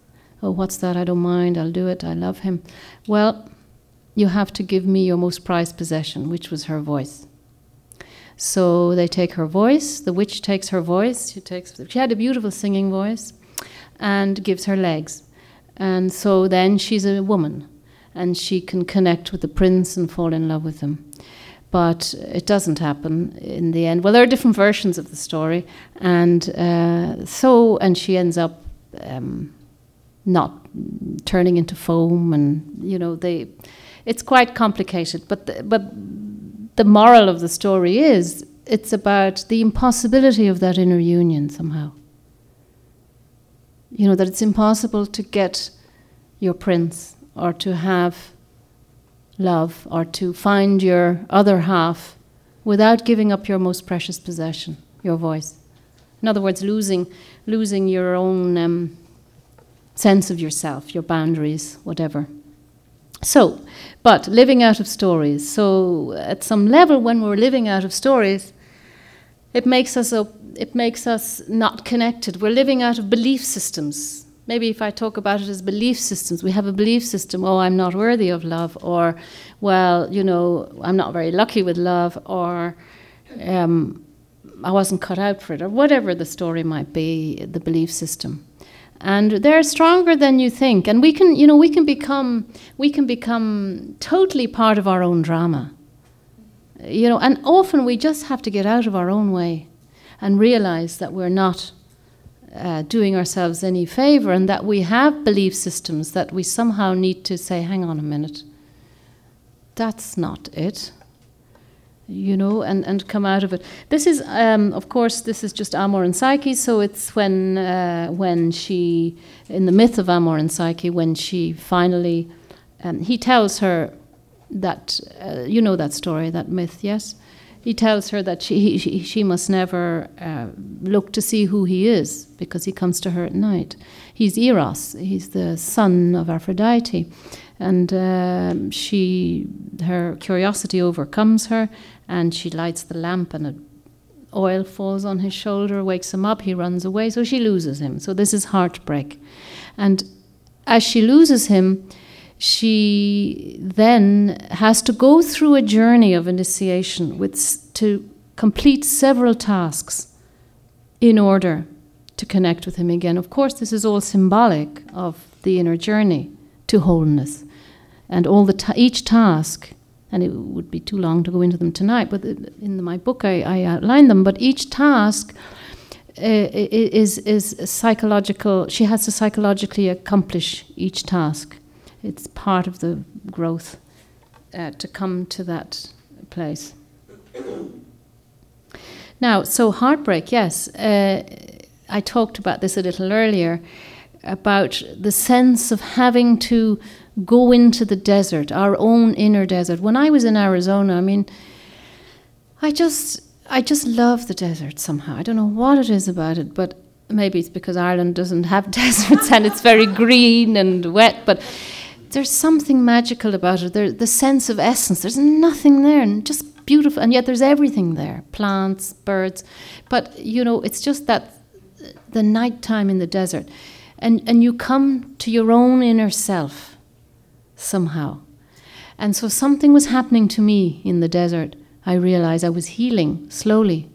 Oh, what's that? I don't mind. I'll do it. I love him. Well, you have to give me your most prized possession, which was her voice. So they take her voice. The witch takes her voice. She takes. She had a beautiful singing voice, and gives her legs. And so then she's a woman, and she can connect with the prince and fall in love with him but it doesn't happen in the end. Well, there are different versions of the story, and uh, so and she ends up um, not turning into foam, and you know they. It's quite complicated, but the, but the moral of the story is it's about the impossibility of that inner union somehow. You know that it's impossible to get your prince or to have love or to find your other half without giving up your most precious possession, your voice. In other words, losing, losing your own um, sense of yourself, your boundaries, whatever. So, but living out of stories. So, at some level, when we're living out of stories, it makes us a, it makes us not connected. We're living out of belief systems maybe if I talk about it as belief systems, we have a belief system, oh, I'm not worthy of love, or, well, you know, I'm not very lucky with love, or um, I wasn't cut out for it, or whatever the story might be, the belief system. And they're stronger than you think. And we can, you know, we can become, we can become totally part of our own drama. You know, and often we just have to get out of our own way and realize that we're not uh, doing ourselves any favor and that we have belief systems that we somehow need to say, hang on a minute, that's not it. You know, and, and come out of it. This is, um, of course, this is just Amor and Psyche. So it's when uh, when she, in the myth of Amor and Psyche, when she finally, um, he tells her that uh, you know that story, that myth, yes. he tells her that she, she, she must never uh, look to see who he is because he comes to her at night. He's Eros, he's the son of Aphrodite. And uh, she, her curiosity overcomes her, and she lights the lamp, and a oil falls on his shoulder, wakes him up, he runs away, so she loses him. So this is heartbreak. And as she loses him, she then has to go through a journey of initiation with to complete several tasks in order to connect with him again. Of course, this is all symbolic of the inner journey to wholeness, and all the ta- each task. And it would be too long to go into them tonight, but in my book I, I outline them. But each task uh, is is psychological. She has to psychologically accomplish each task it's part of the growth uh, to come to that place. Now, so heartbreak, yes. Uh, I talked about this a little earlier about the sense of having to go into the desert, our own inner desert. When I was in Arizona, I mean, I just I just love the desert somehow. I don't know what it is about it, but maybe it's because Ireland doesn't have deserts and it's very green and wet, but there's something magical about it. There, the sense of essence. There's nothing there, and just beautiful, and yet there's everything there: plants, birds. But you know, it's just that uh, the nighttime in the desert, and and you come to your own inner self somehow. And so something was happening to me in the desert. I realized I was healing slowly.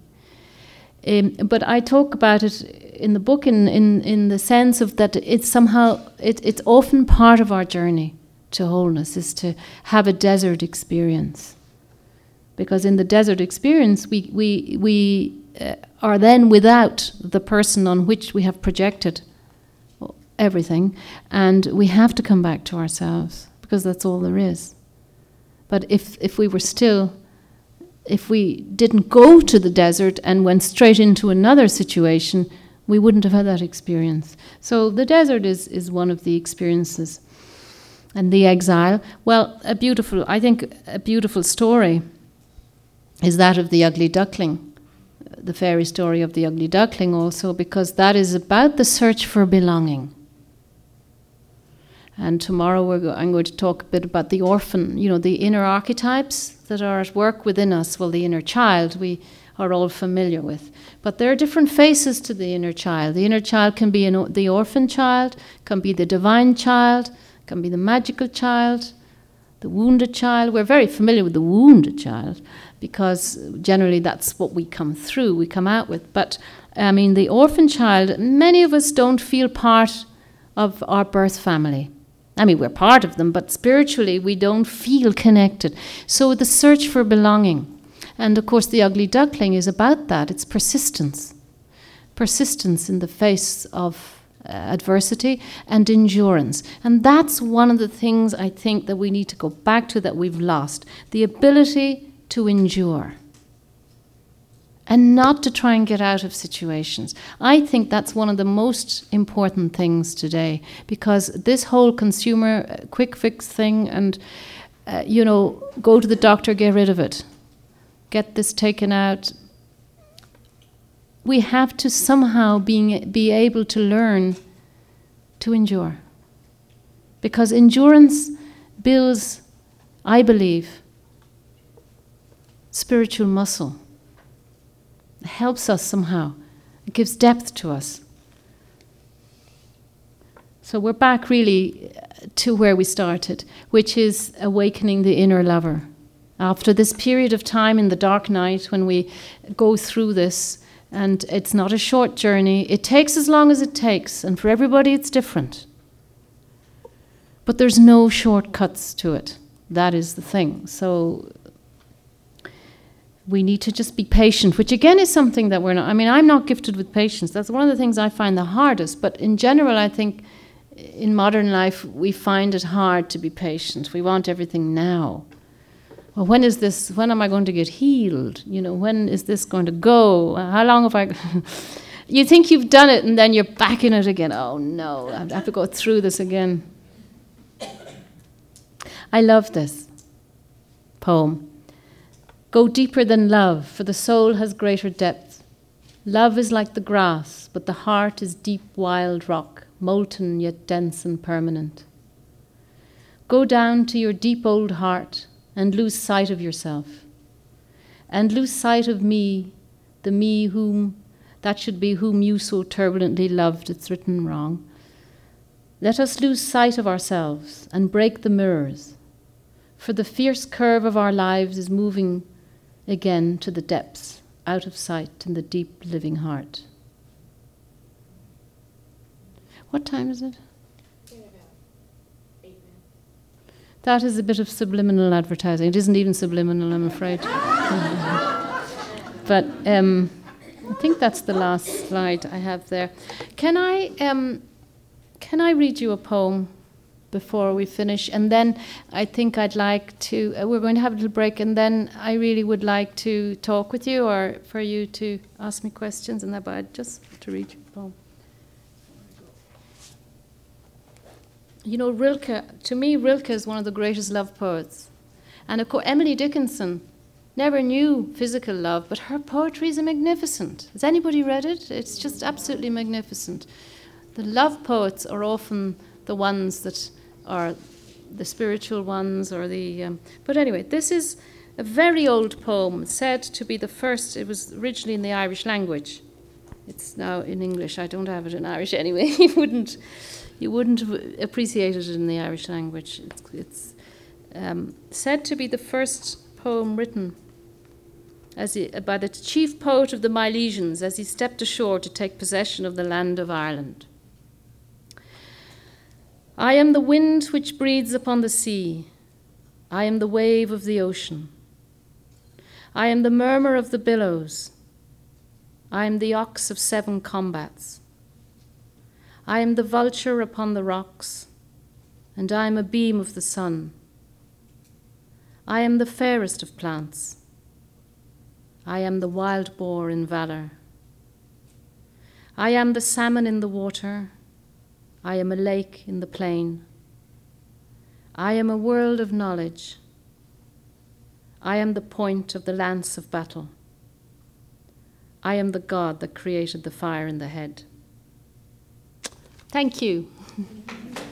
Um, but I talk about it in the book in, in, in the sense of that it's somehow it, it's often part of our journey to wholeness is to have a desert experience because in the desert experience we, we, we uh, are then without the person on which we have projected everything and we have to come back to ourselves because that's all there is but if, if we were still if we didn't go to the desert and went straight into another situation we wouldn't have had that experience. So the desert is, is one of the experiences. And the exile, well, a beautiful, I think a beautiful story is that of the ugly duckling, the fairy story of the ugly duckling also, because that is about the search for belonging. And tomorrow go- I'm going to talk a bit about the orphan, you know, the inner archetypes that are at work within us. Well, the inner child, we are all familiar with. But there are different faces to the inner child. The inner child can be an, the orphan child, can be the divine child, can be the magical child, the wounded child. We're very familiar with the wounded child because generally that's what we come through, we come out with. But I mean, the orphan child, many of us don't feel part of our birth family. I mean, we're part of them, but spiritually we don't feel connected. So the search for belonging and of course, the ugly duckling is about that it's persistence. Persistence in the face of uh, adversity and endurance. And that's one of the things I think that we need to go back to that we've lost the ability to endure and not to try and get out of situations. I think that's one of the most important things today because this whole consumer uh, quick fix thing and uh, you know, go to the doctor, get rid of it get this taken out. We have to somehow being, be able to learn to endure. Because endurance builds, I believe, spiritual muscle. Helps us somehow, it gives depth to us. So we're back really uh, to where we started, which is awakening the inner lover. After this period of time in the dark night, when we go through this, and it's not a short journey, it takes as long as it takes, and for everybody it's different. But there's no shortcuts to it. That is the thing. So we need to just be patient, which again is something that we're not. I mean, I'm not gifted with patience. That's one of the things I find the hardest. But in general, I think in modern life, we find it hard to be patient. We want everything now well, when is this? When am I going to get healed? You know, when is this going to go? How long have I? you think you've done it, and then you're back in it again. Oh no, I have to go through this again. I love this poem. Go deeper than love, for the soul has greater depth. Love is like the grass, but the heart is deep, wild rock, molten yet dense and permanent. Go down to your deep old heart and lose sight of yourself. And lose sight of me, the me whom, that should be whom you so turbulently loved, it's written wrong. Let us lose sight of ourselves and break the mirrors, for the fierce curve of our lives is moving again to the depths, out of sight in the deep living heart. What time is it? That is a bit of subliminal advertising. It isn't even subliminal, I'm afraid. but um, I think that's the last slide I have there. Can I, um, can I read you a poem before we finish? And then I think I'd like to, uh, we're going to have a little break, and then I really would like to talk with you or for you to ask me questions and that, but I'd just to read you a poem. You know, Rilke, to me, Rilke is one of the greatest love poets. And of course, Emily Dickinson never knew physical love, but her poetry is magnificent. Has anybody read it? It's just absolutely magnificent. The love poets are often the ones that are the spiritual ones, or the. Um, but anyway, this is a very old poem, said to be the first. It was originally in the Irish language. It's now in English. I don't have it in Irish anyway. you wouldn't you wouldn't appreciate it in the Irish language. It's, it's um, said to be the first poem written as he, by the chief poet of the Milesians as he stepped ashore to take possession of the land of Ireland. I am the wind which breathes upon the sea. I am the wave of the ocean. I am the murmur of the billows. I am the ox of seven combats. I am the vulture upon the rocks, and I am a beam of the sun. I am the fairest of plants. I am the wild boar in valor. I am the salmon in the water. I am a lake in the plain. I am a world of knowledge. I am the point of the lance of battle. I am the God that created the fire in the head. Thank you.